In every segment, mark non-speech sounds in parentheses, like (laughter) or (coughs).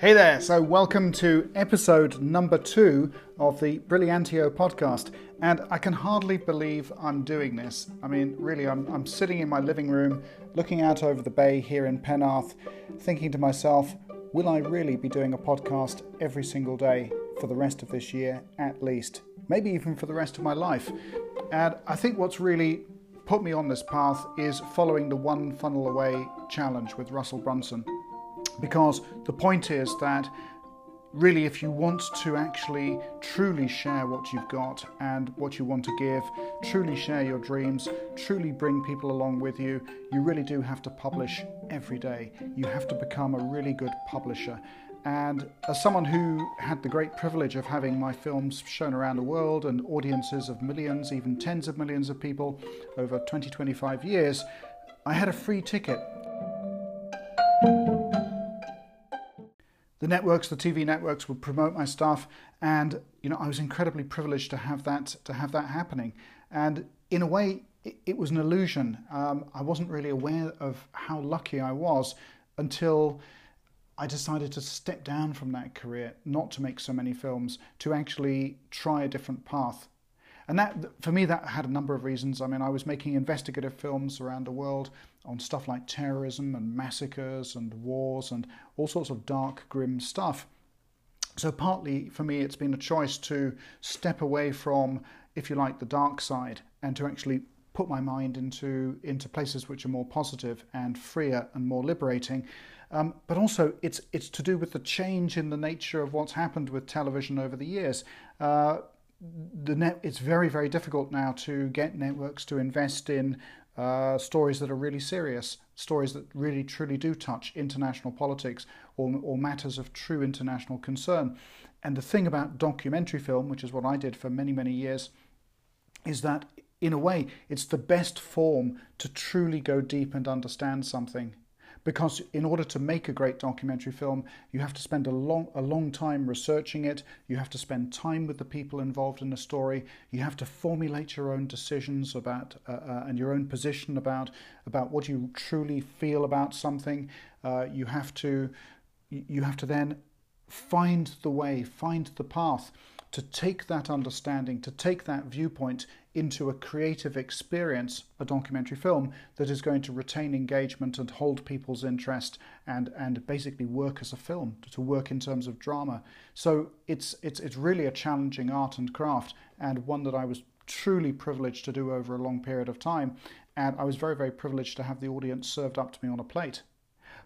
Hey there, so welcome to episode number two of the Brilliantio podcast. And I can hardly believe I'm doing this. I mean, really, I'm, I'm sitting in my living room looking out over the bay here in Penarth, thinking to myself, will I really be doing a podcast every single day for the rest of this year at least? Maybe even for the rest of my life. And I think what's really put me on this path is following the One Funnel Away challenge with Russell Brunson because the point is that really, if you want to actually truly share what you've got and what you want to give, truly share your dreams, truly bring people along with you, you really do have to publish every day. You have to become a really good publisher. And as someone who had the great privilege of having my films shown around the world and audiences of millions, even tens of millions of people over 20, 25 years, I had a free ticket the networks, the TV networks would promote my stuff, and you know I was incredibly privileged to have that to have that happening. And in a way, it, it was an illusion. Um, I wasn't really aware of how lucky I was until I decided to step down from that career, not to make so many films, to actually try a different path. And that, for me, that had a number of reasons. I mean, I was making investigative films around the world on stuff like terrorism and massacres and wars and all sorts of dark, grim stuff. So, partly for me, it's been a choice to step away from, if you like, the dark side and to actually put my mind into, into places which are more positive and freer and more liberating. Um, but also, it's, it's to do with the change in the nature of what's happened with television over the years. Uh, the net, it's very, very difficult now to get networks to invest in uh, stories that are really serious, stories that really truly do touch international politics or, or matters of true international concern. And the thing about documentary film, which is what I did for many, many years, is that in a way it's the best form to truly go deep and understand something because in order to make a great documentary film, you have to spend a long, a long time researching it. You have to spend time with the people involved in the story. You have to formulate your own decisions about uh, uh, and your own position about about what you truly feel about something. Uh, you have to you have to then find the way, find the path to take that understanding, to take that viewpoint into a creative experience, a documentary film that is going to retain engagement and hold people's interest and, and basically work as a film, to work in terms of drama. So it's, it's, it's really a challenging art and craft and one that I was truly privileged to do over a long period of time. And I was very, very privileged to have the audience served up to me on a plate.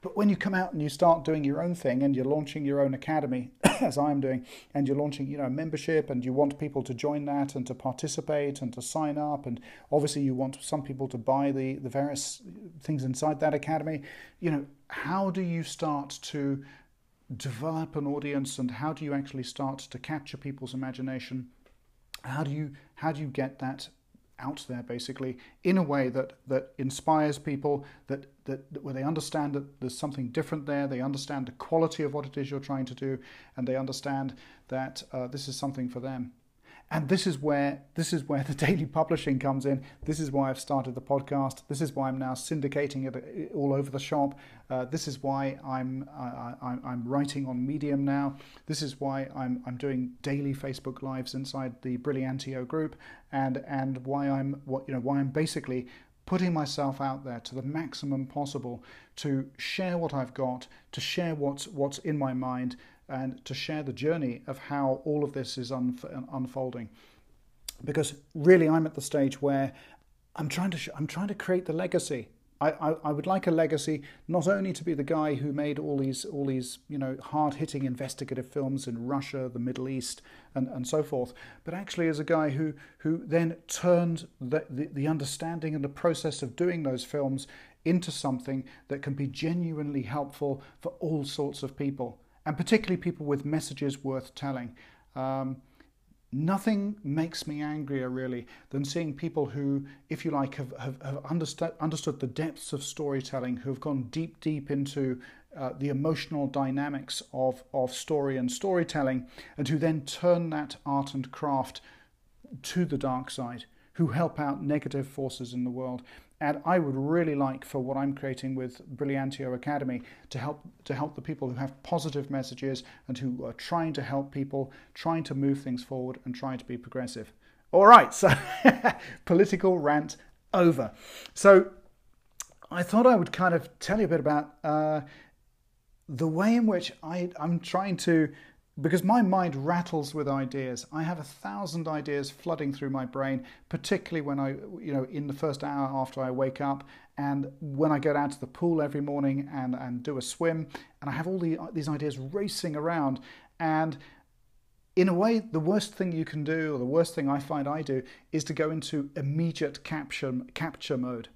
But when you come out and you start doing your own thing and you're launching your own academy, (coughs) as I'm doing, and you're launching, you know, membership and you want people to join that and to participate and to sign up, and obviously you want some people to buy the, the various things inside that academy, you know, how do you start to develop an audience and how do you actually start to capture people's imagination? How do you how do you get that out there basically in a way that that inspires people that, that, that where they understand that there's something different there they understand the quality of what it is you're trying to do and they understand that uh, this is something for them and this is where this is where (laughs) the daily publishing comes in. This is why I've started the podcast. This is why I'm now syndicating it all over the shop. Uh, this is why I'm I, am writing on Medium now. This is why I'm I'm doing daily Facebook lives inside the Brilliantio group, and and why I'm what you know why I'm basically putting myself out there to the maximum possible to share what I've got, to share what's what's in my mind, and to share the journey of how all of this is unfolding. Because really, I'm at the stage where I'm trying to I'm trying to create the legacy. I, I, I, would like a legacy not only to be the guy who made all these all these you know hard hitting investigative films in Russia, the Middle East, and, and so forth, but actually as a guy who who then turned the, the, the understanding and the process of doing those films into something that can be genuinely helpful for all sorts of people and particularly people with messages worth telling. Um, nothing makes me angrier really than seeing people who, if you like, have, have, have understood, understood the depths of storytelling, who have gone deep, deep into uh, the emotional dynamics of, of story and storytelling, and who then turn that art and craft to the dark side who help out negative forces in the world. And I would really like for what I'm creating with Brilliantio Academy to help to help the people who have positive messages and who are trying to help people, trying to move things forward and trying to be progressive. All right, so (laughs) political rant over. So I thought I would kind of tell you a bit about uh, the way in which I, I'm trying to because my mind rattles with ideas. I have a thousand ideas flooding through my brain, particularly when I, you know, in the first hour after I wake up and when I go down to the pool every morning and, and do a swim, and I have all the, these ideas racing around. And in a way, the worst thing you can do, or the worst thing I find I do, is to go into immediate capture, capture mode.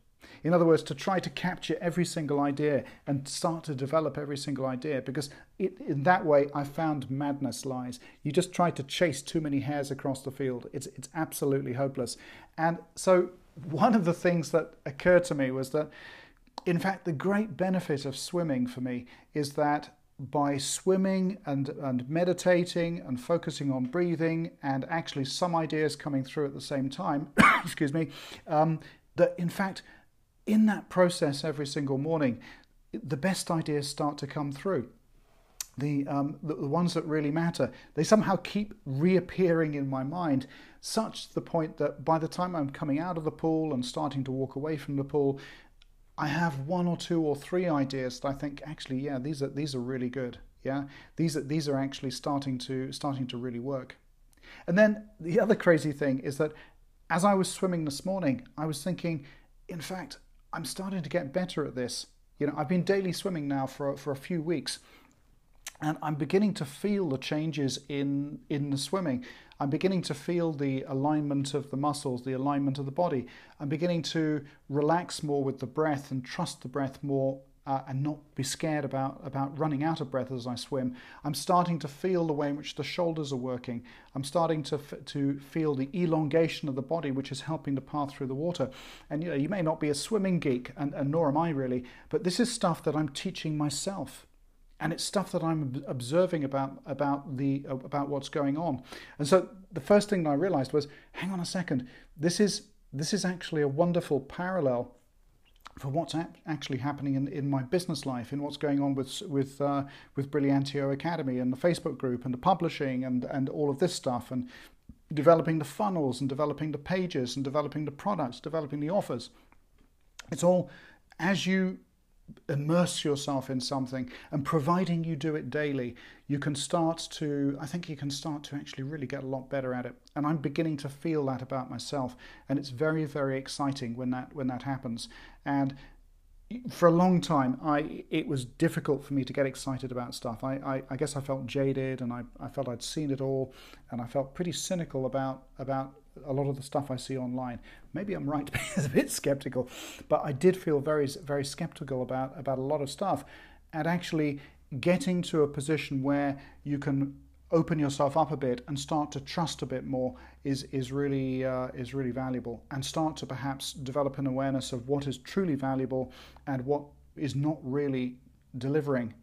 In other words, to try to capture every single idea and start to develop every single idea, because it, in that way I found madness lies. You just try to chase too many hares across the field. It's, it's absolutely hopeless. And so, one of the things that occurred to me was that, in fact, the great benefit of swimming for me is that by swimming and, and meditating and focusing on breathing and actually some ideas coming through at the same time, (coughs) excuse me, um, that in fact in that process every single morning, the best ideas start to come through. The, um, the, the, ones that really matter, they somehow keep reappearing in my mind, such to the point that by the time I'm coming out of the pool and starting to walk away from the pool, I have one or two or three ideas that I think actually, yeah, these are these are really good. Yeah, these are these are actually starting to starting to really work. And then the other crazy thing is that as I was swimming this morning, I was thinking, in fact, I'm starting to get better at this. You know, I've been daily swimming now for, for a few weeks, and I'm beginning to feel the changes in, in the swimming. I'm beginning to feel the alignment of the muscles, the alignment of the body. I'm beginning to relax more with the breath and trust the breath more uh, and not be scared about, about running out of breath as I swim. I'm starting to feel the way in which the shoulders are working. I'm starting to, f- to feel the elongation of the body, which is helping to path through the water. And you know, you may not be a swimming geek, and, and nor am I really, but this is stuff that I'm teaching myself and it's stuff that I'm observing about about the about what's going on. And so the first thing that I realized was, hang on a second, this is this is actually a wonderful parallel for what's actually happening in, in my business life, in what's going on with with uh, with Brilliantio Academy and the Facebook group and the publishing and and all of this stuff and developing the funnels and developing the pages and developing the products, developing the offers. It's all as you immerse yourself in something and providing you do it daily you can start to i think you can start to actually really get a lot better at it and i'm beginning to feel that about myself and it's very very exciting when that when that happens and for a long time, I it was difficult for me to get excited about stuff. I, I, I, guess I felt jaded, and I, I felt I'd seen it all, and I felt pretty cynical about about a lot of the stuff I see online. Maybe I'm right (laughs) be a bit skeptical, but I did feel very, very skeptical about, about a lot of stuff. And actually getting to a position where you can open yourself up a bit and start to trust a bit more is, is, really, uh, is really valuable. And start to perhaps develop an awareness of what is truly valuable and what is not really delivering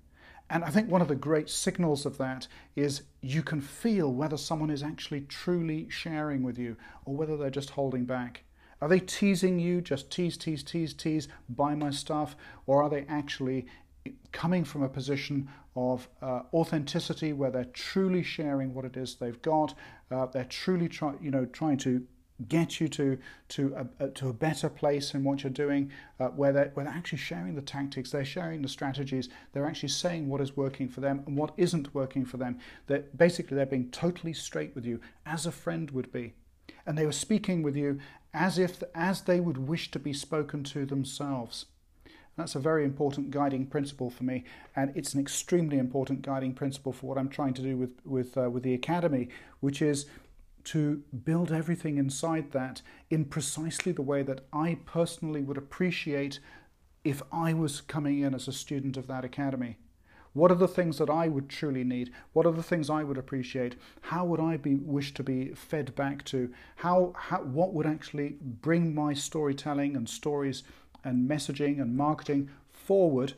and I think one of the great signals of that is you can feel whether someone is actually truly sharing with you or whether they're just holding back. Are they teasing you, just tease, tease, tease, tease, buy my stuff? Or are they actually coming from a position of uh, authenticity where they're truly sharing what it is they've got? Uh, they're truly try, you know, trying to get you to to a, to a better place in what you're doing, uh, where they're where they're actually sharing the tactics, they're sharing the strategies, they're actually saying what is working for them and what isn't working for them. That basically they're being totally straight with you, as a friend would be, and they were speaking with you as if as they would wish to be spoken to themselves. That's a very important guiding principle for me, and it's an extremely important guiding principle for what I'm trying to do with with uh, with the academy, which is to build everything inside that in precisely the way that I personally would appreciate if I was coming in as a student of that academy. What are the things that I would truly need? What are the things I would appreciate? How would I be wish to be fed back to? How, how what would actually bring my storytelling and stories and messaging and marketing forward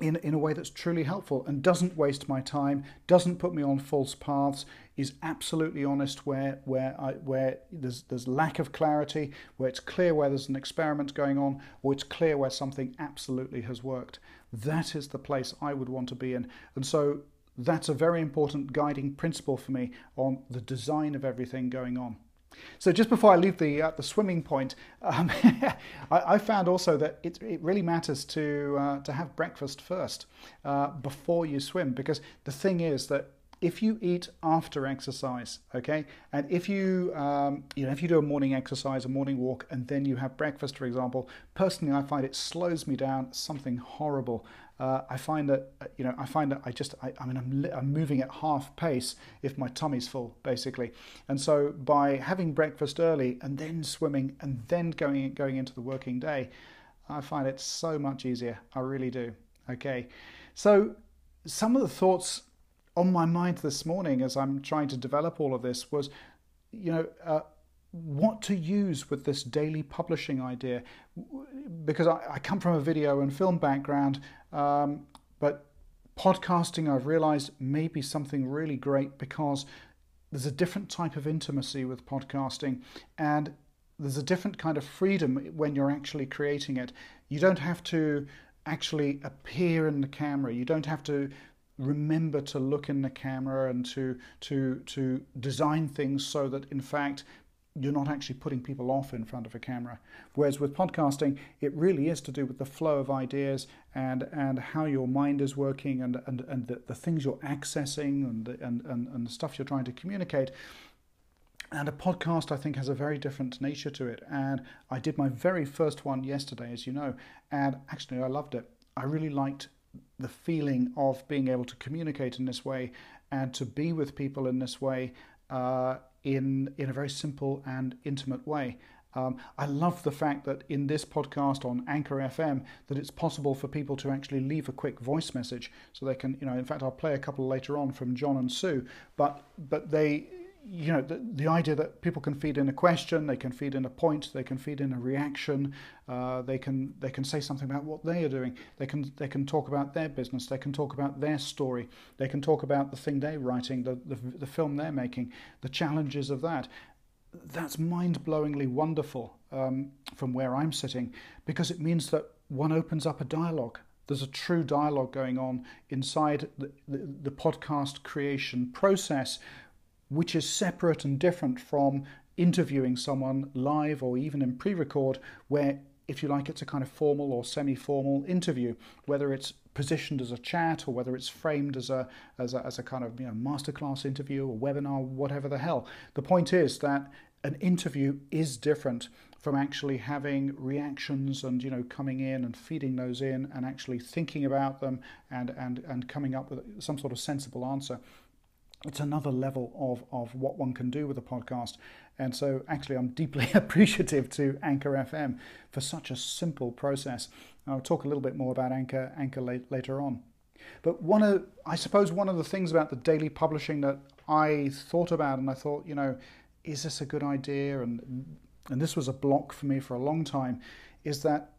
in, in a way that's truly helpful and doesn't waste my time, doesn't put me on false paths, is absolutely honest where where I, where there's there's lack of clarity, where it's clear where there's an experiment going on, or it's clear where something absolutely has worked. That is the place I would want to be in. And so that's a very important guiding principle for me on the design of everything going on. So just before I leave the uh, the swimming point, um, (laughs) I, I, found also that it, it really matters to uh, to have breakfast first uh, before you swim because the thing is that if you eat after exercise, okay, and if you um, you know if you do a morning exercise, a morning walk, and then you have breakfast, for example, personally I find it slows me down something horrible. Uh, I find that you know I find that I just I, I mean I'm, li- I'm moving at half pace if my tummy's full basically, and so by having breakfast early and then swimming and then going going into the working day, I find it so much easier. I really do. Okay, so some of the thoughts on my mind this morning as I'm trying to develop all of this was, you know, uh, what to use with this daily publishing idea. Because I, I come from a video and film background, um, but podcasting I've realized may be something really great because there's a different type of intimacy with podcasting and there's a different kind of freedom when you're actually creating it. You don't have to actually appear in the camera. You don't have to remember to look in the camera and to to to design things so that in fact you're not actually putting people off in front of a camera. Whereas with podcasting, it really is to do with the flow of ideas and and how your mind is working and and, and the, the things you're accessing and, and and and the stuff you're trying to communicate. And a podcast, I think, has a very different nature to it. And I did my very first one yesterday, as you know, and actually I loved it. I really liked the feeling of being able to communicate in this way and to be with people in this way uh, in in a very simple and intimate way. Um, I love the fact that in this podcast on Anchor FM that it's possible for people to actually leave a quick voice message, so they can, you know. In fact, I'll play a couple later on from John and Sue, but but they you know, the, the idea that people can feed in a question, they can feed in a point, they can feed in a reaction, uh, they can they can say something about what they are doing, they can they can talk about their business, they can talk about their story, they can talk about the thing they're writing, the the, the film they're making, the challenges of that. That's mind-blowingly wonderful um, from where I'm sitting because it means that one opens up a dialogue. There's a true dialogue going on inside the, the, the, podcast creation process which is separate and different from interviewing someone live or even in pre record, where, if you like, it's a kind of formal or semi formal interview, whether it's positioned as a chat or whether it's framed as a, as a, as a kind of you know, masterclass interview or webinar, whatever the hell. The point is that an interview is different from actually having reactions and you know coming in and feeding those in and actually thinking about them and and and coming up with some sort of sensible answer it's another level of, of what one can do with a podcast. And so, actually, I'm deeply (laughs) appreciative to Anchor FM for such a simple process. I'll talk a little bit more about Anchor Anchor late, later on. But one of, I suppose, one of the things about the daily publishing that I thought about, and I thought, you know, is this a good idea? And and this was a block for me for a long time, is that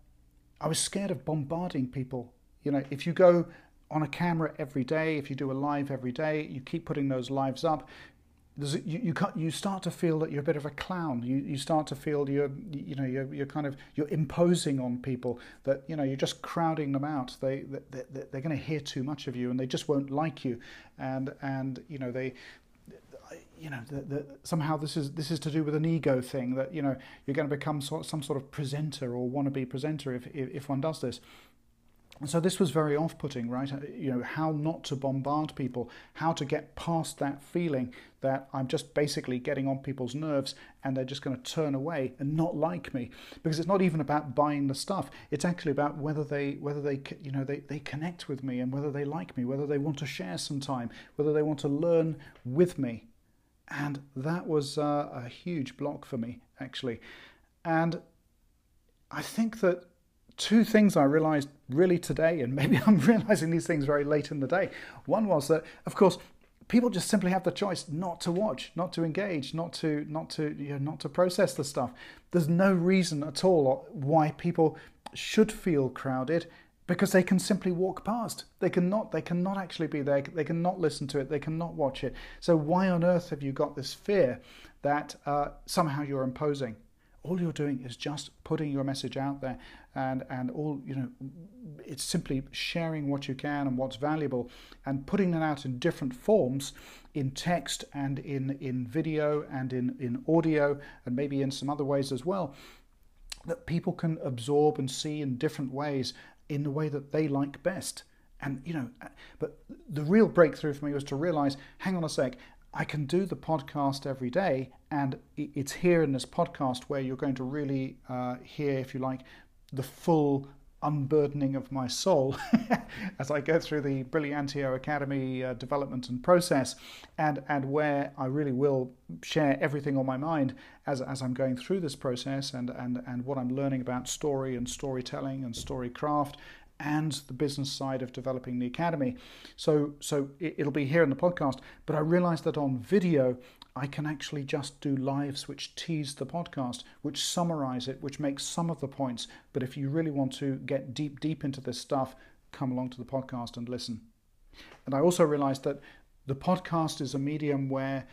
I was scared of bombarding people. You know, if you go on a camera every day, if you do a live every day, you keep putting those lives up, you, you, you start to feel that you're a bit of a clown. You, you start to feel you're, you know, you're, you're kind of, you're imposing on people that, you know, you're just crowding them out. They, they, they're going to hear too much of you and they just won't like you. And, and you know, they, you know, somehow this is this is to do with an ego thing that you know you're going to become sort, some sort of presenter or wannabe presenter if, if, if one does this. So this was very off-putting, right? Uh, you know, how not to bombard people, how to get past that feeling that I'm just basically getting on people's nerves and they're just going to turn away and not like me. Because it's not even about buying the stuff. It's actually about whether they, whether they, you know, they, they connect with me and whether they like me, whether they want to share some time, whether they want to learn with me. And that was uh, a huge block for me, actually. And I think that two things I realized really today, and maybe (laughs) I'm realizing these things very late in the day. One was that, of course, people just simply have the choice not to watch, not to engage, not to not to you know, not to process the stuff. There's no reason at all why people should feel crowded because they can simply walk past. They cannot. They cannot actually be there. They cannot listen to it. They cannot watch it. So why on earth have you got this fear that uh, somehow you're imposing? All you're doing is just putting your message out there, and and all you know, it's simply sharing what you can and what's valuable, and putting that out in different forms, in text and in in video and in in audio and maybe in some other ways as well that people can absorb and see in different ways in the way that they like best. And, you know, but the real breakthrough for me was to realize hang on a sec, I can do the podcast every day, and it's here in this podcast where you're going to really uh, hear, if you like, the full unburdening of my soul (laughs) as I go through the Brilliantio Academy uh, development and process, and and where I really will share everything on my mind as as I'm going through this process, and and and what I'm learning about story and storytelling and storycraft. And the business side of developing the academy, so so it, it'll be here in the podcast. But I realized that on video, I can actually just do lives which tease the podcast, which summarize it, which make some of the points. But if you really want to get deep, deep into this stuff, come along to the podcast and listen. And I also realized that the podcast is a medium where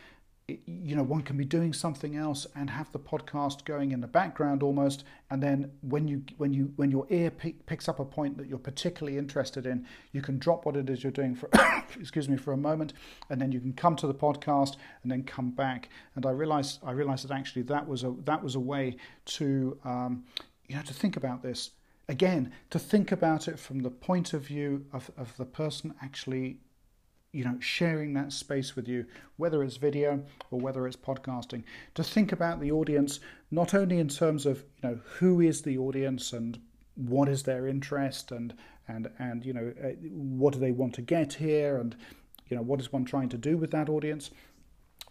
you know one can be doing something else and have the podcast going in the background almost and then when you when you when your ear pick, picks up a point that you're particularly interested in you can drop what it is you're doing for (coughs) excuse me for a moment and then you can come to the podcast and then come back. And i realized i realized that actually that was a that was a way to um, you know to think about this. Again to think about it from the point of view of, of the person actually you know, sharing that space with you, whether it's video or whether it's podcasting, to think about the audience not only in terms of you know who is the audience and what is their interest and and and you know uh, what do they want to get here and you know what is one trying to do with that audience,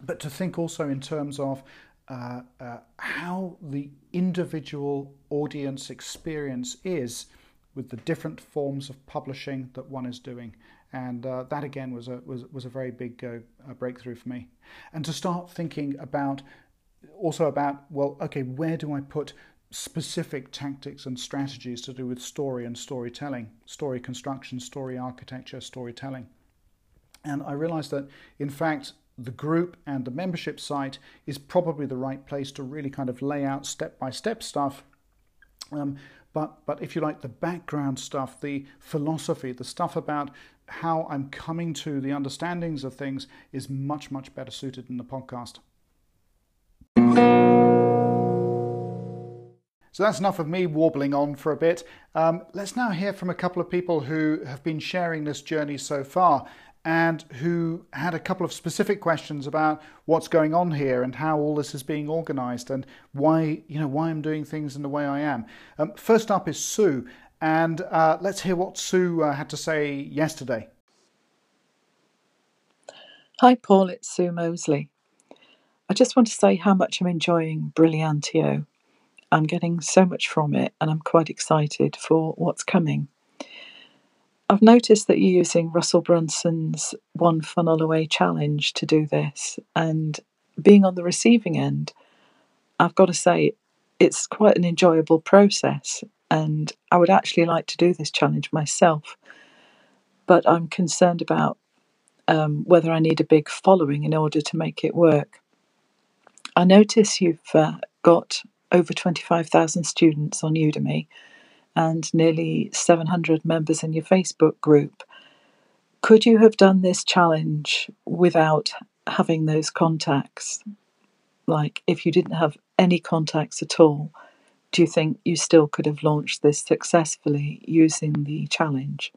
but to think also in terms of uh, uh, how the individual audience experience is with the different forms of publishing that one is doing and uh, that again was a was was a very big uh, breakthrough for me. And to start thinking about also about well, okay, where do I put specific tactics and strategies to do with story and storytelling, story construction, story architecture, storytelling. And I realized that in fact the group and the membership site is probably the right place to really kind of lay out step by step stuff. Um, but, but if you like, the background stuff, the philosophy, the stuff about how I'm coming to the understandings of things is much, much better suited in the podcast. So that's enough of me warbling on for a bit. Um, let's now hear from a couple of people who have been sharing this journey so far and who had a couple of specific questions about what's going on here and how all this is being organized and why you know why I'm doing things in the way I am. Um, first up is Sue, and uh, let's hear what Sue uh, had to say yesterday. Hi, Paul, it's Sue Mosley. I just want to say how much I'm enjoying Brilliantio. I'm getting so much from it, and I'm quite excited for what's coming. I've noticed that you're using Russell Brunson's One Funnel Away challenge to do this, and being on the receiving end, I've got to say it's quite an enjoyable process and I would actually like to do this challenge myself, but I'm concerned about um, whether I need a big following in order to make it work. I notice you've uh, got over 25,000 students on Udemy and nearly 700 members in your Facebook group. Could you have done this challenge without having those contacts? Like, if you didn't have any contacts at all, do you think you still could have launched this successfully using the challenge?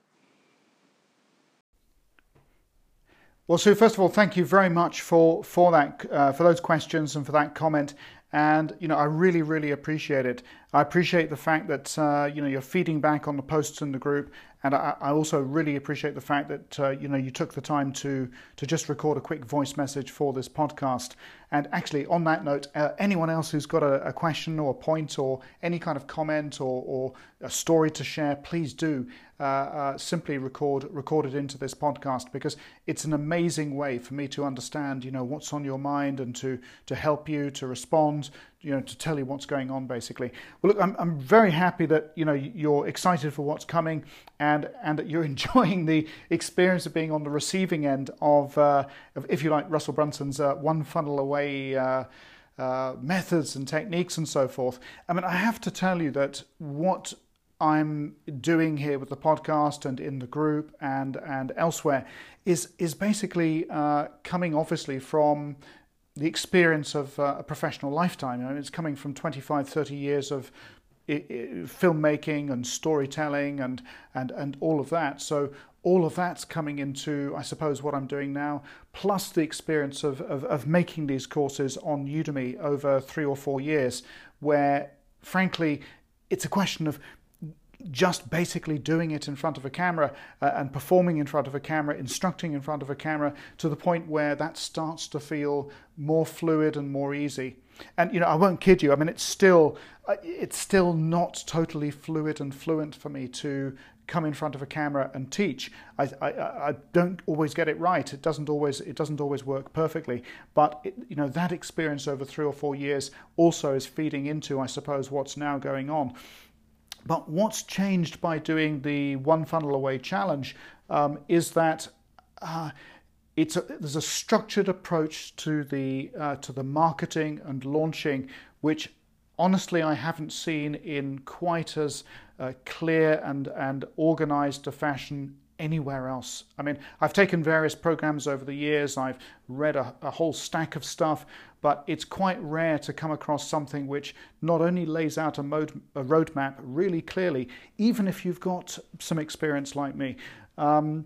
Well, Sue, first of all, thank you very much for for that uh, for those questions and for that comment. And you know, I really, really appreciate it. I appreciate the fact that uh, you know you're feeding back on the posts in the group, and I, I also really appreciate the fact that uh, you know you took the time to to just record a quick voice message for this podcast. And actually, on that note, uh, anyone else who's got a, a, question or a point or any kind of comment or, or a story to share, please do uh, uh, simply record record it into this podcast because it's an amazing way for me to understand, you know, what's on your mind and to to help you to respond, you know, to tell you what's going on. Basically, well, look, I'm I'm very happy that you know you're excited for what's coming and and that you're (laughs) enjoying the experience of being on the receiving end of, uh, of if you like, Russell Brunson's uh, one funnel away. Uh, methods and techniques and so forth. I mean, I have to tell you that what I'm doing here with the podcast and in the group and and elsewhere is is basically uh, coming obviously from the experience of uh, a professional lifetime. I mean, it's coming from 25, 30 years of filmmaking and storytelling and and and all of that. So all of that's coming into, I suppose, what I'm doing now, plus the experience of, of, of making these courses on Udemy over three or four years, where frankly, it's a question of just basically doing it in front of a camera uh, and performing in front of a camera, instructing in front of a camera to the point where that starts to feel more fluid and more easy. And you know, I won't kid you. I mean, it's still uh, it's still not totally fluid and fluent for me to come in front of a camera and teach. I, I, I don't always get it right. It doesn't always it doesn't always work perfectly. But it, you know, that experience over three or four years also is feeding into, I suppose, what's now going on. But what's changed by doing the One Funnel Away challenge um, is that uh, it's a, there's a structured approach to the uh, to the marketing and launching, which honestly I haven't seen in quite as uh, clear and and organised a fashion anywhere else. I mean, I've taken various programs over the years, I've read a, a, whole stack of stuff, but it's quite rare to come across something which not only lays out a, mode, a roadmap really clearly, even if you've got some experience like me. Um,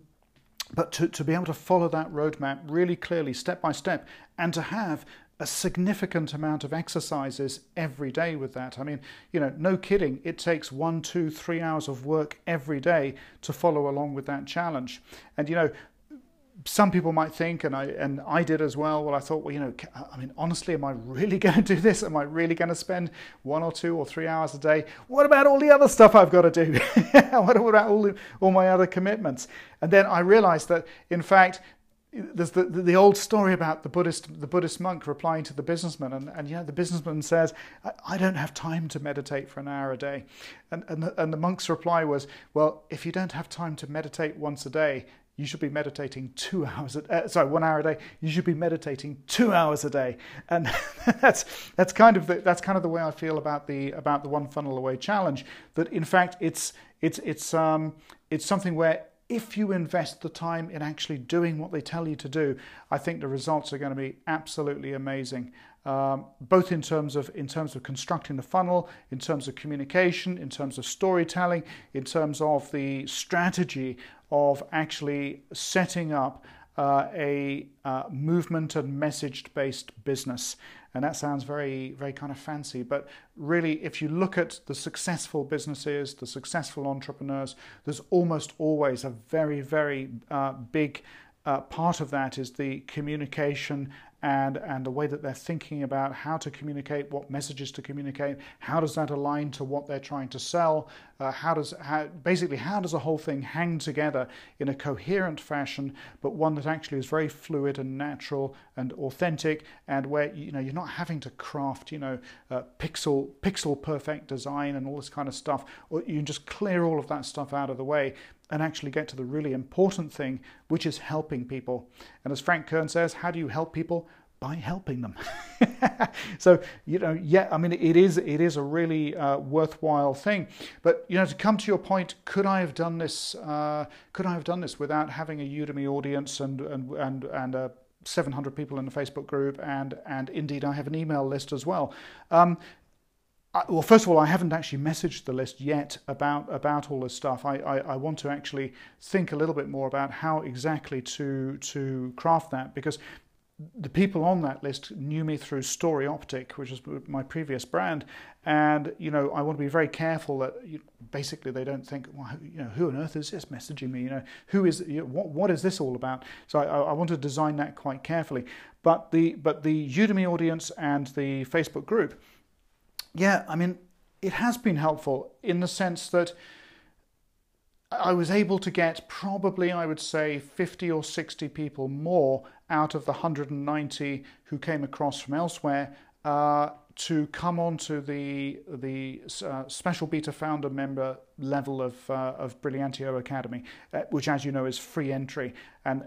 but to, to be able to follow that roadmap really clearly, step by step, and to have a significant amount of exercises every day with that. I mean, you know, no kidding, it takes one, two, three hours of work every day to follow along with that challenge. And, you know, some people might think, and I and I did as well. Well, I thought, well, you know, I mean, honestly, am I really (laughs) going to do this? Am I really going to spend one or two or three hours a day? What about all the other stuff I've got to do? (laughs) what about all the, all my other commitments? And then I realized that, in fact, there's the, the, old story about the Buddhist the Buddhist monk replying to the businessman, and, and know the businessman says, I, I, don't have time to meditate for an hour a day," and and the, and the monk's reply was, "Well, if you don't have time to meditate once a day, you should be meditating two (laughs) hours a, uh, sorry one hour a day you should be meditating two hours a day. And (laughs) that's that's kind of the, that's kind of the way I feel about the about the one funnel away challenge that in fact it's it's it's um it's something where if you invest the time in actually doing what they tell you to do, I think the results are going to be absolutely amazing. Um, both in terms of in terms of constructing the funnel, in terms of communication, in terms of storytelling, in terms of the strategy of actually setting up uh, a uh, movement and message based business. And that sounds very, very kind of fancy. But really, if you look at the successful businesses, the successful entrepreneurs, there's almost always a very, very uh, big uh, part of that is the communication and, and the way that they're thinking about how to communicate, what messages to communicate, how does that align to what they're trying to sell, uh, how does how, basically how does the whole thing hang together in a coherent fashion, but one that actually is very fluid and natural and authentic, and where you know you're not having to craft you know uh, pixel pixel perfect design and all this kind of stuff, or you can just clear all of that stuff out of the way and actually get to the really important thing, which is helping people. And as Frank Kern says, how do you help people? By helping them. (laughs) so you know, yeah, I mean, it is it is a really uh, worthwhile thing. But you know, to come to your point, could I have done this? Uh, could I have done this without having a Udemy audience and and and and a 700 people in the Facebook group, and and indeed I have an email list as well. Um, well, first of all, I haven't actually messaged the list yet about about all this stuff. I, I, I, want to actually think a little bit more about how exactly to to craft that because the people on that list knew me through Story Optic, which is my previous brand, and you know I want to be very careful that you, basically they don't think, well, you know, who on earth is this messaging me? You know, who is you know, what what is this all about? So I, I want to design that quite carefully. But the but the Udemy audience and the Facebook group yeah, I mean, it has been helpful in the sense that I was able to get probably, I would say, 50 or 60 people more out of the 190 who came across from elsewhere uh, to come on to the, the uh, special beta founder member level of, uh, of Brilliantio Academy, uh, which, as you know, is free entry. And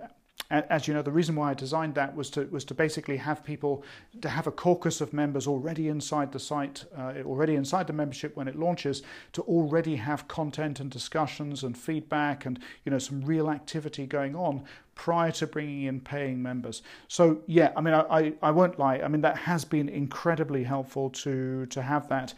as you know, the reason why I designed that was to was to basically have people to have a caucus of members already inside the site, uh, already inside the membership when it launches, to already have content and discussions and feedback and you know some real activity going on prior to bringing in paying members. So yeah, I mean, I, I, I won't lie. I mean, that has been incredibly helpful to to have that.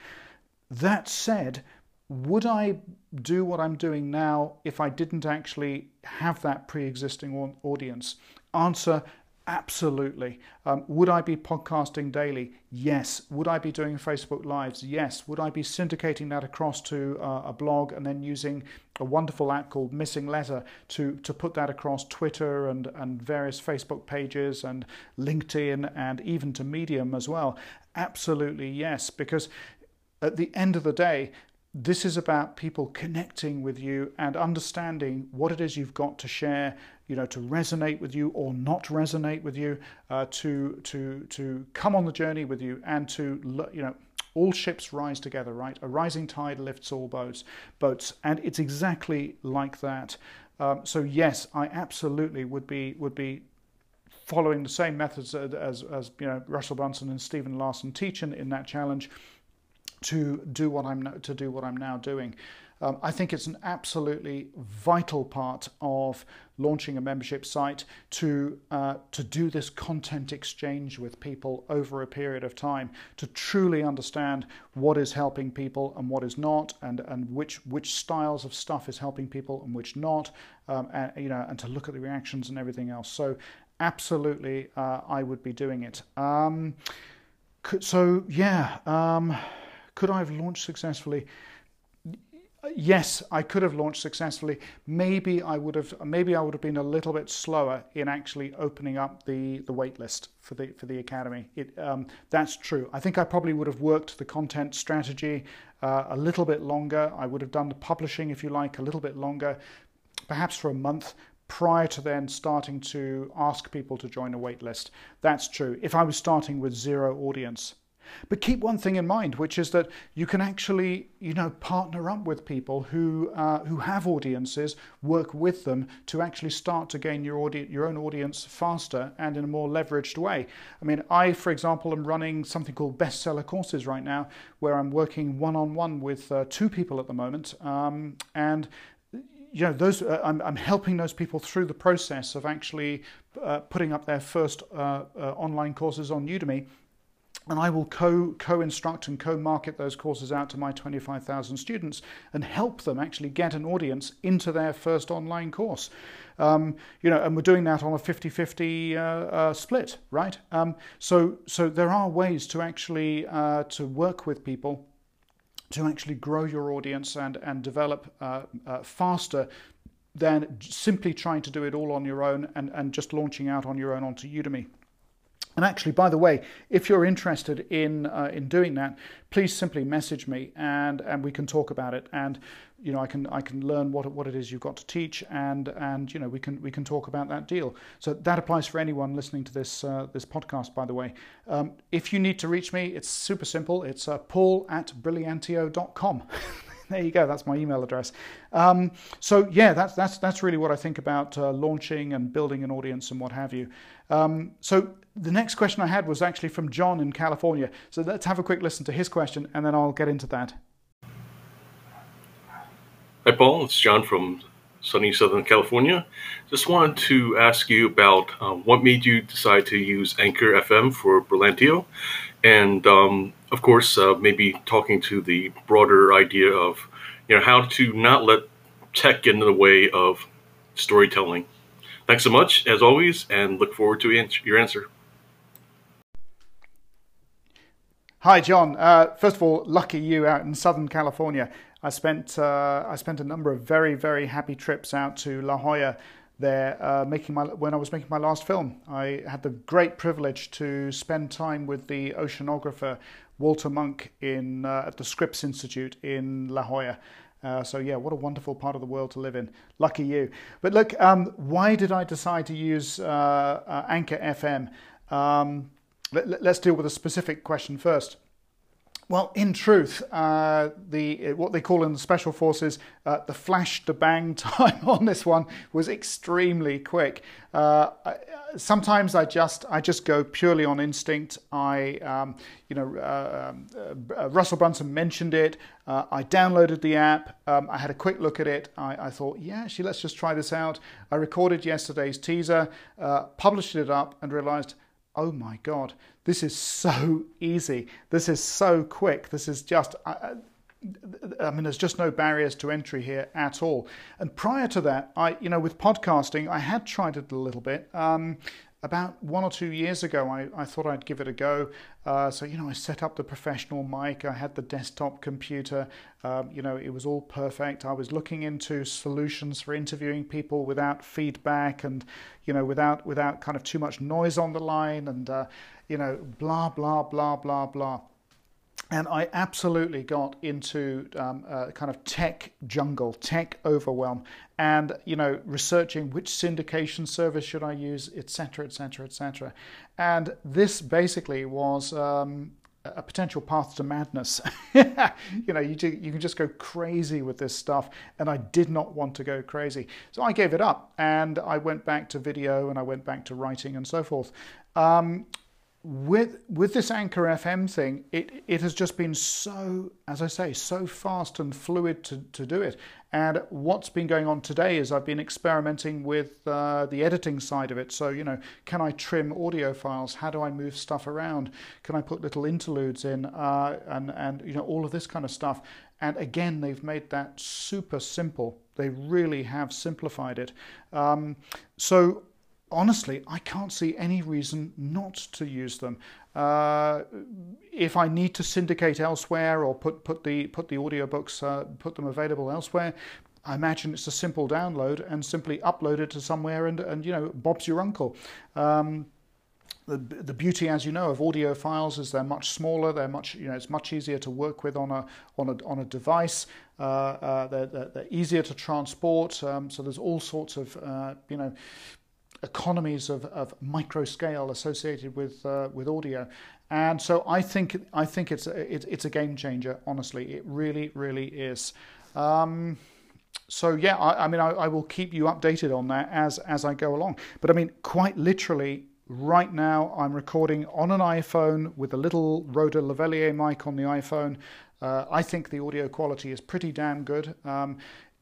That said would I do what I'm doing now if I didn't actually have that pre existing audience? Answer Absolutely. Um, would I be podcasting daily? Yes. Would I be doing Facebook Lives? Yes. Would I be syndicating that across to uh, a blog and then using a wonderful app called MissingLettr to, to put that across Twitter and, and various Facebook pages and LinkedIn and even to Medium as well? Absolutely yes. Because at the end of the day, this is about people connecting with you and understanding what it is you've got to share, you know, to resonate with you or not resonate with you, uh, to to to come on the journey with you, and to you know. All ships rise together, right? A rising tide lifts all boats. Boats, and it's exactly like that. Um, so yes, I absolutely would be would be following the same methods as, as, as you know Russell Brunson and Stephen Larsen teach in, in that challenge to do what I'm to do what I'm now doing. Um, I think it's an absolutely vital part of launching a membership site to uh, to do this content exchange with people over a period of time to truly understand what is helping people and what is not, and and which which styles of stuff is helping people and which not, um, and you know, and to look at the reactions and everything else. So, absolutely, uh, I would be doing it. Um, so yeah. Could I have launched successfully? Yes, I could have launched successfully. Maybe I would have. Maybe I would have been a little bit slower in actually opening up the the wait list for the for the academy. It, um, that's true. I think I probably would have worked the content strategy uh, a little bit longer. I would have done the publishing, if you like, a little bit longer, perhaps for a month prior to then starting to ask people to join a wait list. That's true. If I was starting with zero audience, but keep one thing in mind, which is that you can actually, you know, partner up with people who uh, who have audiences, work with them to actually start to gain your audi- your own audience faster and in a more leveraged way. I mean, I, for example, am running something called bestseller courses right now, where I'm working one on one with uh, two people at the moment, um, and you know those uh, I'm, I'm, helping those people through the process of actually uh, putting up their first uh, uh, online courses on udemy and I will co co instruct and co market those courses out to my 25,000 students and help them actually get an audience into their first online course. Um, you know, and we're doing that on a 50 50 uh, uh, split, right? Um, so, so there are ways to actually uh, to work with people to actually grow your audience and, and develop uh, uh, faster than simply trying to do it all on your own and, and just launching out on your own onto Udemy. And actually, by the way, if you're interested in uh, in doing that, please simply message me and and we can talk about it. And you know, I can I can learn what what it is you've got to teach, and and you know, we can we can talk about that deal. So that applies for anyone listening to this uh, this podcast. By the way, um, if you need to reach me, it's super simple. It's uh, paul at brilliantio.com. (laughs) there you go. That's my email address. Um, so yeah, that's that's that's really what I think about uh, launching and building an audience and what have you. Um, so the next question I had was actually from John in California. So let's have a quick listen to his question, and then I'll get into that. Hi, Paul. It's John from sunny Southern California. Just wanted to ask you about um, what made you decide to use Anchor FM for Brilliantio, and um, of course, uh, maybe talking to the broader idea of you know how to not let tech get in the way of storytelling. Thanks so much, as always, and look forward to your answer. Hi, John. Uh, first of all, lucky you out in Southern California. I spent uh, I spent a number of very very happy trips out to La Jolla there uh, making my when I was making my last film. I had the great privilege to spend time with the oceanographer Walter Munk in uh, at the Scripps Institute in La Jolla. Uh, so yeah, what a wonderful part of the world to live in. Lucky you. But look, um, why did I decide to use uh, uh Anchor FM? Um, let, us deal with a specific question first. Well, in truth, uh, the what they call in the special forces uh, the flash to bang (laughs) time on this one was extremely quick. Uh, sometimes I just I just go purely on instinct. I um, you know uh, uh, Russell Brunson mentioned it. Uh, I downloaded the app. Um, I had a quick look at it. I, I, thought, yeah, actually, let's just try this out. I recorded yesterday's teaser, published it up, and realized oh my God, this is so (laughs) easy. This is so quick. This is just, I, I mean, there's just no barriers to entry here at all. And prior to that, I, you know, with podcasting, I had tried it a little bit. Um, about one or two years ago, I, I thought I'd give it a go. Uh, so, you know, I set up the professional mic, I had the desktop computer, um, you know, it was all perfect. I was looking into solutions for interviewing people without feedback and, you know, without, without kind of too much noise on the line and, uh, you know, blah, blah, blah, blah, blah and I absolutely got into um, kind of tech jungle, tech overwhelm, and you know, researching which syndication service should I use, etc., etc., etc. And this basically was um, a potential path to madness. (laughs) you know, you, you can just go crazy with this stuff, and I did not want to go crazy. So I gave it up, and I went back to video, and I went back to writing, and so forth. Um, with with this Anchor FM thing, it it has just been so, as I say, so fast and fluid to, to do it. And what's been going on today is I've been experimenting with uh, the editing side of it. So you know, can I trim audio files? How do I move stuff around? Can I put little interludes in? Uh, and and you know all of this kind of stuff. And again, they've made that super simple. They really have simplified it. Um, so honestly, I can't see any reason not to use them. Uh, if I need to syndicate elsewhere or put put the put the audiobooks uh, put them available elsewhere, I imagine it's a simple download and simply upload it to somewhere and and you know Bob's your uncle. Um, the, the beauty, as you know, of audio files is they're much smaller. They're much, you know, it's much easier to work with on a on a on a device. Uh, uh, they're, they're, they're, easier to transport. Um, so there's all sorts of, uh, you know, economies of, of micro scale associated with uh, with audio. And so I think I think it's a, it, it's a game changer. Honestly, it really really is. Um, so yeah, I, I mean I, I, will keep you updated on that as as I go along. But I mean quite literally. Right now, I'm recording on an iPhone with a little Rode Lavalier mic on the iPhone. Uh, I think the audio quality is pretty damn good. Um,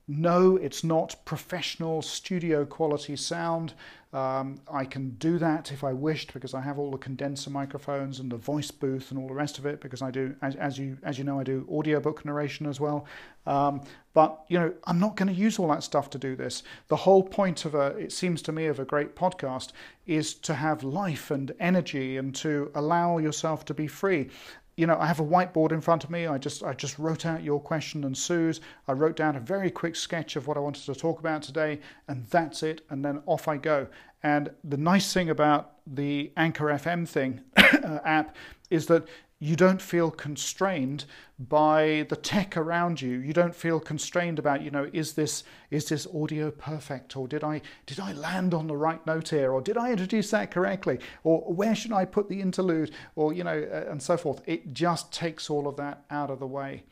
no, it's not professional studio quality sound. Um, I can do that if I wished because I have all the condenser microphones and the voice booth and all the rest of it because I do, as, as you as you know, I do audiobook narration as well. Um, but you know, I'm not going to use all that stuff to do this. The whole point of a, it seems to me, of a great podcast is to have life and energy and to allow yourself to be free you know, I have a whiteboard in front of me. I just I just wrote out your question and Sue's. I wrote down a very quick sketch of what I wanted to talk about today, and that's it. And then off I go. And the nice thing about the Anchor FM thing (coughs) uh, app is that you don't feel constrained by the tech around you. You don't feel constrained about you know is this is this audio perfect? Or did i did i land on the right note here? Or did i introduce that correctly? Or where should i put the interlude? Or you know uh, and so forth. It just takes all of that out of the way.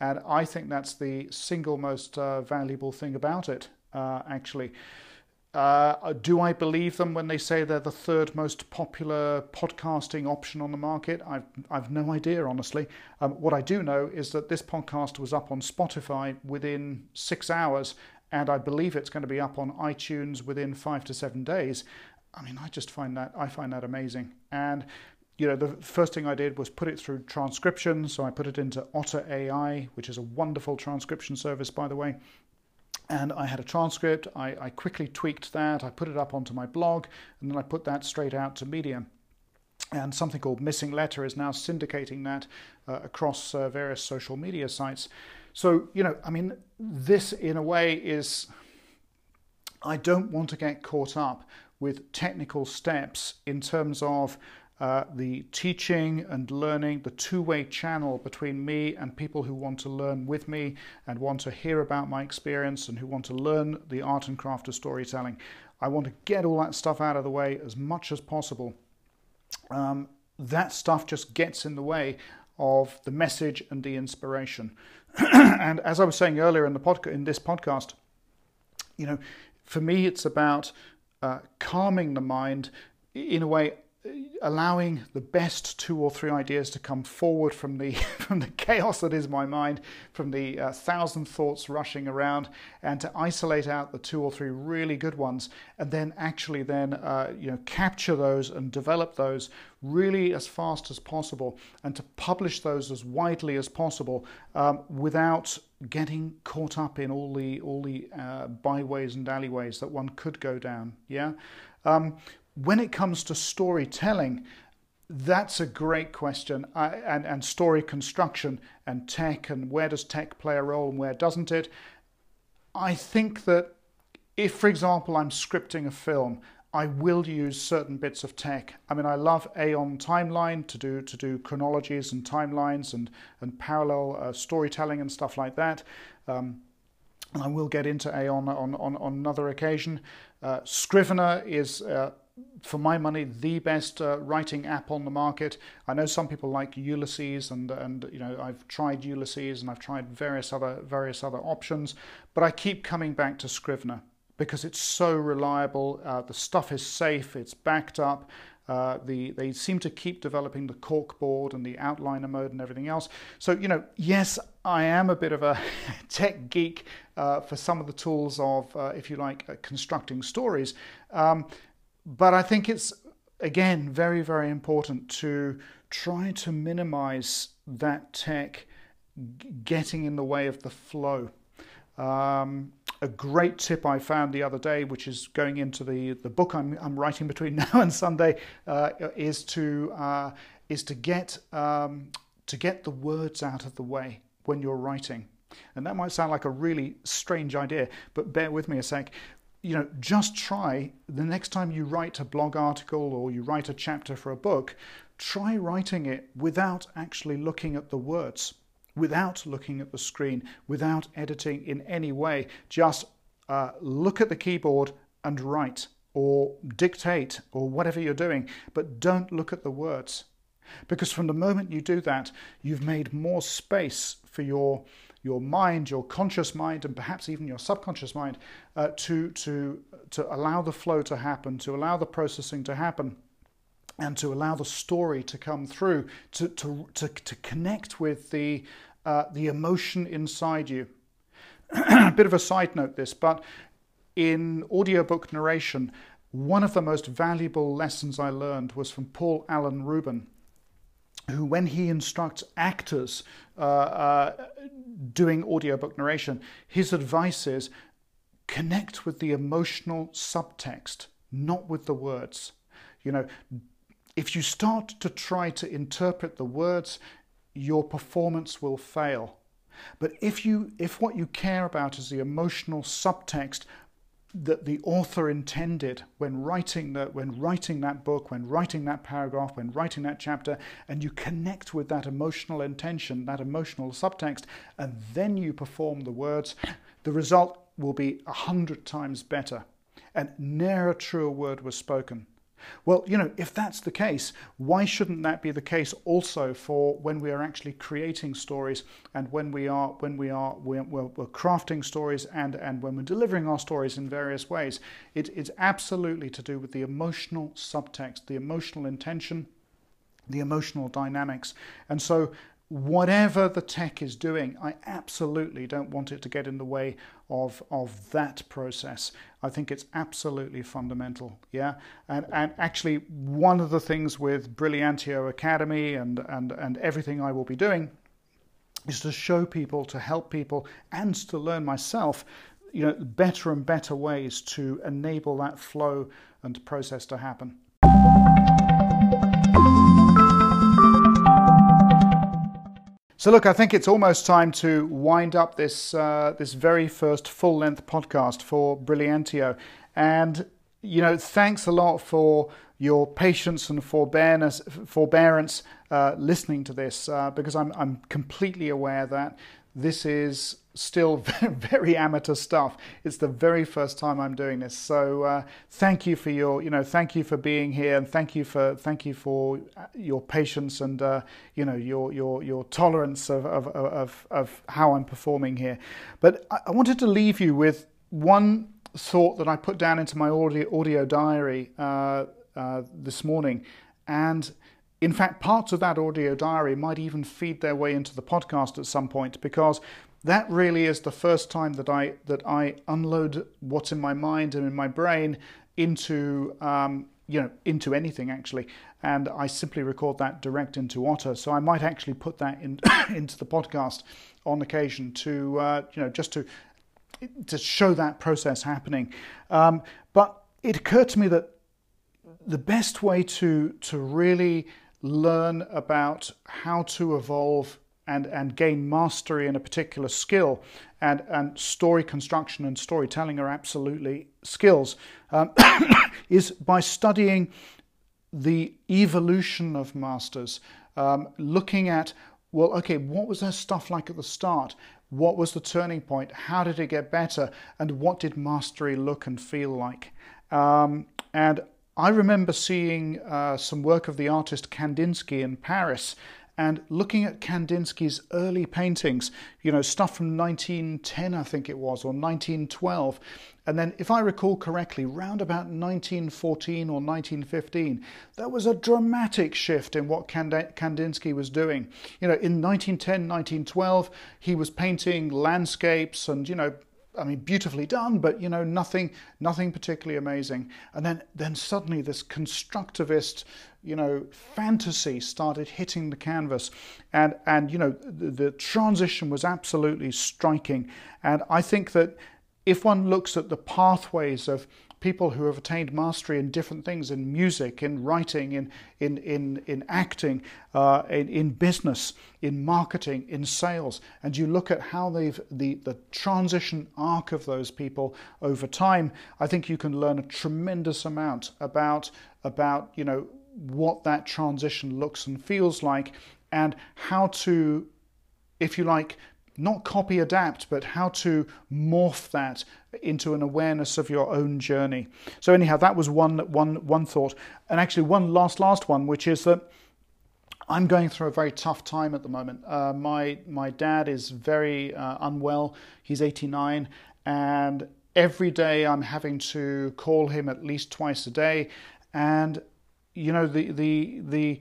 And i think that's the single most uh, valuable thing about it uh, actually uh, do I believe them when they say they're the third most popular podcasting option on the market? I've, I've no idea, honestly. Um, what I do know is that this podcast was up on Spotify within six hours, and I believe it's going to be up on iTunes within five to seven days. I mean, I just find that I find that amazing. And you know, the first thing I did was put it through transcription. So I put it into Otter AI, which is a wonderful transcription service, by the way and I had a transcript. I, I, quickly tweaked that. I put it up onto my blog, and then I put that straight out to Medium. And something called MissingLettr is now syndicating that uh, across uh, various social media sites. So, you know, I mean, this in a way is. I don't want to get caught up with technical steps in terms of uh, the teaching and learning, the two way channel between me and people who want to learn with me and want to hear about my experience and who want to learn the art and craft of storytelling. I want to get all that stuff out of the way as much as possible. Um, that stuff just gets in the way of the message and the inspiration. (clears throat) and as I was saying earlier in the podcast, in this podcast, you know, for me, it's about uh, calming the mind in a way allowing the best two or three ideas to come forward from the (laughs) from the chaos that is my mind, from the uh, thousand thoughts rushing around, and to isolate out the two or three really good ones, and then actually then uh, you know capture those and develop those really as fast as possible, and to publish those as widely as possible um, without getting caught up in all the all the uh, byways and alleyways that one could go down. Yeah. Um, when it comes to storytelling, that's a great question. I, and, and story construction and tech, and where does tech play a role and where doesn't it? I think that if, for example, I'm scripting a film, I will use certain bits of tech. I mean, I love Aeon Timeline to do to do chronologies and timelines and and parallel uh, storytelling and stuff like that. Um, and I will get into Aeon on on, on another occasion. Uh, Scrivener is uh, for my money, the best uh, writing app on the market. I know some people like Ulysses, and and you know I've tried Ulysses and I've tried various other various other options, but I keep coming back to Scrivener because it's so reliable. Uh, the stuff is safe. It's backed up. Uh, the they seem to keep developing the corkboard and the outliner mode and everything else. So you know, yes, I am a bit of a (laughs) tech geek uh, for some of the tools of, uh, if you like, uh, constructing stories. Um, but I think it's, again, very, very important to try to minimize that tech getting in the way of the flow. Um, a great tip I found the other day, which is going into the, the book I'm, I'm writing between (laughs) now and Sunday, uh, is to uh, is to get um, to get the words out of the way when you're writing. And that might sound like a really strange idea, but bear with me a sec you know, just try the next time you write a blog article or you write a chapter for a book, try writing it without actually looking at the words, without looking at the screen, without editing in any way. Just uh, look at the keyboard and write or dictate or whatever you're doing, but don't look at the words. Because from the moment you do that, you've made more space for your your mind, your conscious mind, and perhaps even your subconscious mind uh, to, to, to allow the flow to happen, to allow the processing to happen, and to allow the story to come through, to, to, to, to connect with the, uh, the emotion inside you. a (clears throat) bit of a side note, this, but in audiobook narration, one of the most valuable lessons I learned was from Paul Alan Ruben who, when he instructs actors uh, uh, doing audiobook narration, his advice is connect with the emotional subtext, not with the words. You know, if you start to try to interpret the words, your performance will fail. But if you if what you care about is the emotional subtext that the author intended when writing that when writing that book when writing that paragraph when writing that chapter and you connect with that emotional intention that emotional subtext and then you perform the words the result will be a hundred times better. And ne'er a truer word was spoken well, you know, if that's the case, why shouldn't that be the case also for when we are actually creating stories and when we are when we are we're, we're, crafting stories and and when we're delivering our stories in various ways? It, it's absolutely to do with the emotional subtext, the emotional intention, the emotional dynamics, and so whatever the tech is doing, I absolutely don't want it to get in the way of, of that process. I think it's absolutely fundamental. Yeah. And, and actually, one of the things with Brilliantio Academy and, and, and everything I will be doing is to show people, to help people, and to learn myself. You know, better and better ways to enable that flow and process to happen. So, look, I think it's almost time to wind up this uh, this very first full length podcast for Brilliantio, and you know, thanks a lot for your patience and forbearance, forbearance uh, listening to this uh, because I'm, I'm completely aware that this is still (laughs) very amateur stuff. It's the very first time I'm doing this. So uh, thank you for your, you know, thank you for being here, and thank you for thank you for uh, your patience and uh, you know your your your tolerance of of, of of how I'm performing here. But I, I wanted to leave you with one thought that I put down into my audio audio diary uh, uh, this morning, and in fact, parts of that audio diary might even feed their way into the podcast at some point because that really is the first time that I that I unload what's in my mind and in my brain into um, you know into anything actually, and I simply record that direct into Otter. So I might actually put that in (coughs) into the podcast on occasion to uh, you know just to to show that process happening. Um, but it occurred to me that the best way to to really learn about how to evolve and, and gain mastery in a particular skill. And, and story construction and storytelling are absolutely skills, um, (coughs) is by studying the evolution of masters, um, looking at, well, okay, what was their stuff like at the start? What was the turning point? How did it get better? And what did mastery look and feel like? Um, and I remember seeing uh, some work of the artist Kandinsky in Paris and looking at Kandinsky's early paintings, you know, stuff from 1910, I think it was, or 1912. And then, if I recall correctly, round about 1914 or 1915, there was a dramatic shift in what Kandinsky was doing. You know, in 1910, 1912, he was painting landscapes and, you know, I mean, beautifully done, but you know, nothing, nothing particularly amazing. And then, then suddenly, this constructivist, you know, fantasy started hitting the canvas, and and you know, the, the transition was absolutely striking. And I think that if one looks at the pathways of people who have attained mastery in different things in music, in writing, in, in, in, in acting, uh, in, in business, in marketing, in sales, and you look at how they've the, the transition arc of those people over time, I think you can learn a tremendous amount about about you know what that transition looks and feels like and how to if you like not copy adapt, but how to morph that into an awareness of your own journey. So anyhow, that was one one one thought, and actually one last last one, which is that. I'm going through a very tough time at the moment. Uh, my my dad is very uh, unwell. He's 89, and every day I'm having to call him at least twice a day. And you know the the the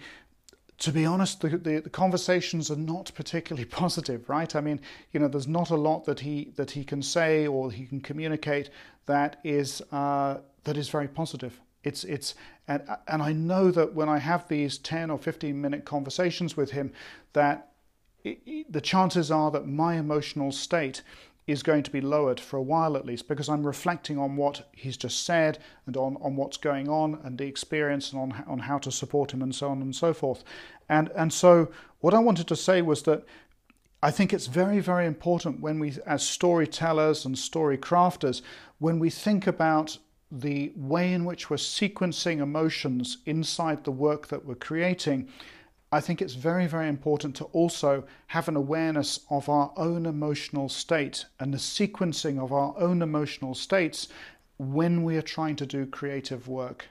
to be honest, the, the, the, conversations are not particularly (laughs) positive, right? I mean, you know, there's not a lot that he that he can say or he can communicate that is uh, that is very positive. It's it's and and I know that when I have these ten or fifteen minute conversations with him, that it, it, the chances are that my emotional state is going to be lowered for a while at least because I'm reflecting on what he's just said and on, on what's going on and the experience and on, on how to support him and so on and so forth. And, and so, what I wanted to say was that I think it's very, very important when we, as storytellers and story crafters, when we think about the way in which we're sequencing emotions inside the work that we're creating I think it's very, very important to also have an awareness of our own emotional state and the sequencing of our own emotional states when we are trying to do creative work.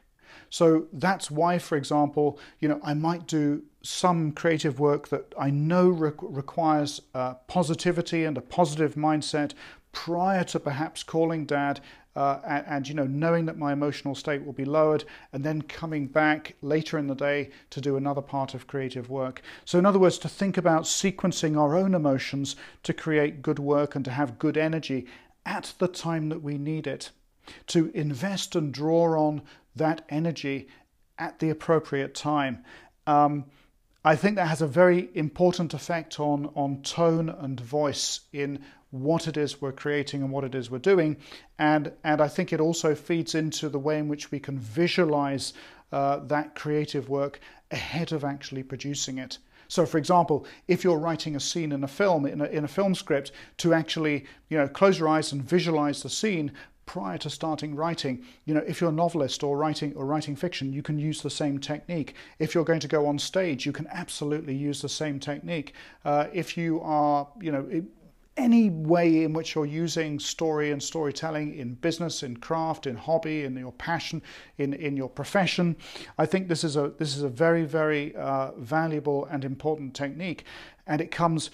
So that's why, for example, you know, I might do some creative work that I know re- requires uh, positivity and a positive mindset prior to perhaps calling dad uh, and, and, you know knowing that my emotional state will be lowered and then coming back later in the day to do another part of creative work. So in other words to think about sequencing our own emotions to create good work and to have good energy at the time that we need it. To invest and draw on that energy at the appropriate time. Um, I think that has a very important effect on, on tone and voice in what it is we're creating and what it is we're doing. And, and I think it also feeds into the way in which we can visualize uh, that creative work ahead of actually producing it. So, for example, if you're writing a scene in a film, in a, in a film script, to actually you know, close your eyes and visualize the scene prior to starting writing. You know, if you're a novelist or writing or writing fiction, you can use the same technique. If you're going to go on stage, you can absolutely use the same technique. Uh, if you are, you know, any way in which you're using story and storytelling in business, in craft, in hobby, in your passion, in, in your profession. I think this is a this is a very very uh, valuable and important technique, and it comes,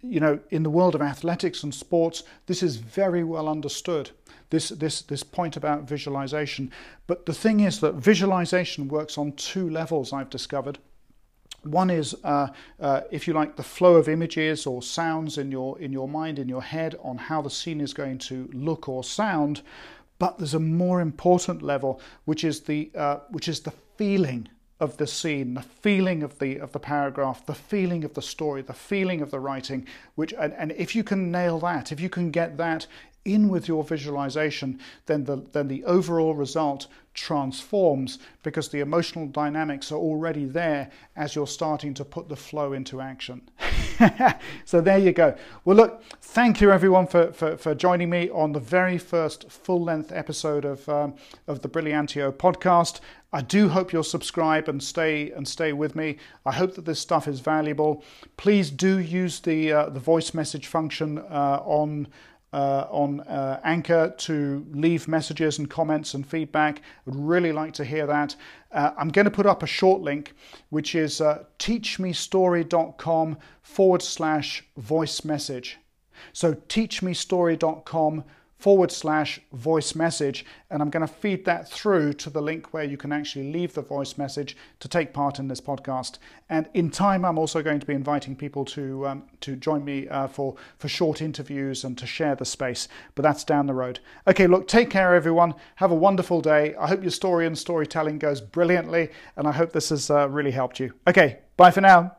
you know, in the world of athletics and sports. This is very well understood. This this this point about visualization. But the thing is that visualization works on two levels. I've discovered. One is, uh, uh, if you like, the flow of images or sounds in your in your mind, in your head, on how the scene is going to look or sound. But there's a more important level, which is the uh, which is the feeling of the scene, the feeling of the of the paragraph, the feeling of the story, the feeling of the writing. Which and, and if you can nail that, if you can get that in with your visualization, then the then the overall result transforms because the emotional dynamics are already there as you're starting to put the flow into action. (laughs) so there you go. Well, look, thank you everyone for, for, for joining me on the very first full length episode of, um, of the Brilliantio podcast. I do hope you'll subscribe and stay and stay with me. I hope that this stuff is valuable. Please do use the uh, the voice message function uh, on uh, on uh, Anchor to leave messages and comments and feedback. I'd really like to hear that. Uh, I'm going to put up a short link, which is uh, teachmestory.com forward slash voice message. So teachmestory.com forward slash voice message. And I'm going to feed that through to the link where you can actually leave the voice message to take part in this podcast. And in time, I'm also going to be inviting people to, um, to join me uh, for, for short interviews and to share the space. But that's down the road. Okay, look, take care, everyone. Have a wonderful day. I hope your story and storytelling goes brilliantly. And I hope this has uh, really helped you. Okay, bye for now.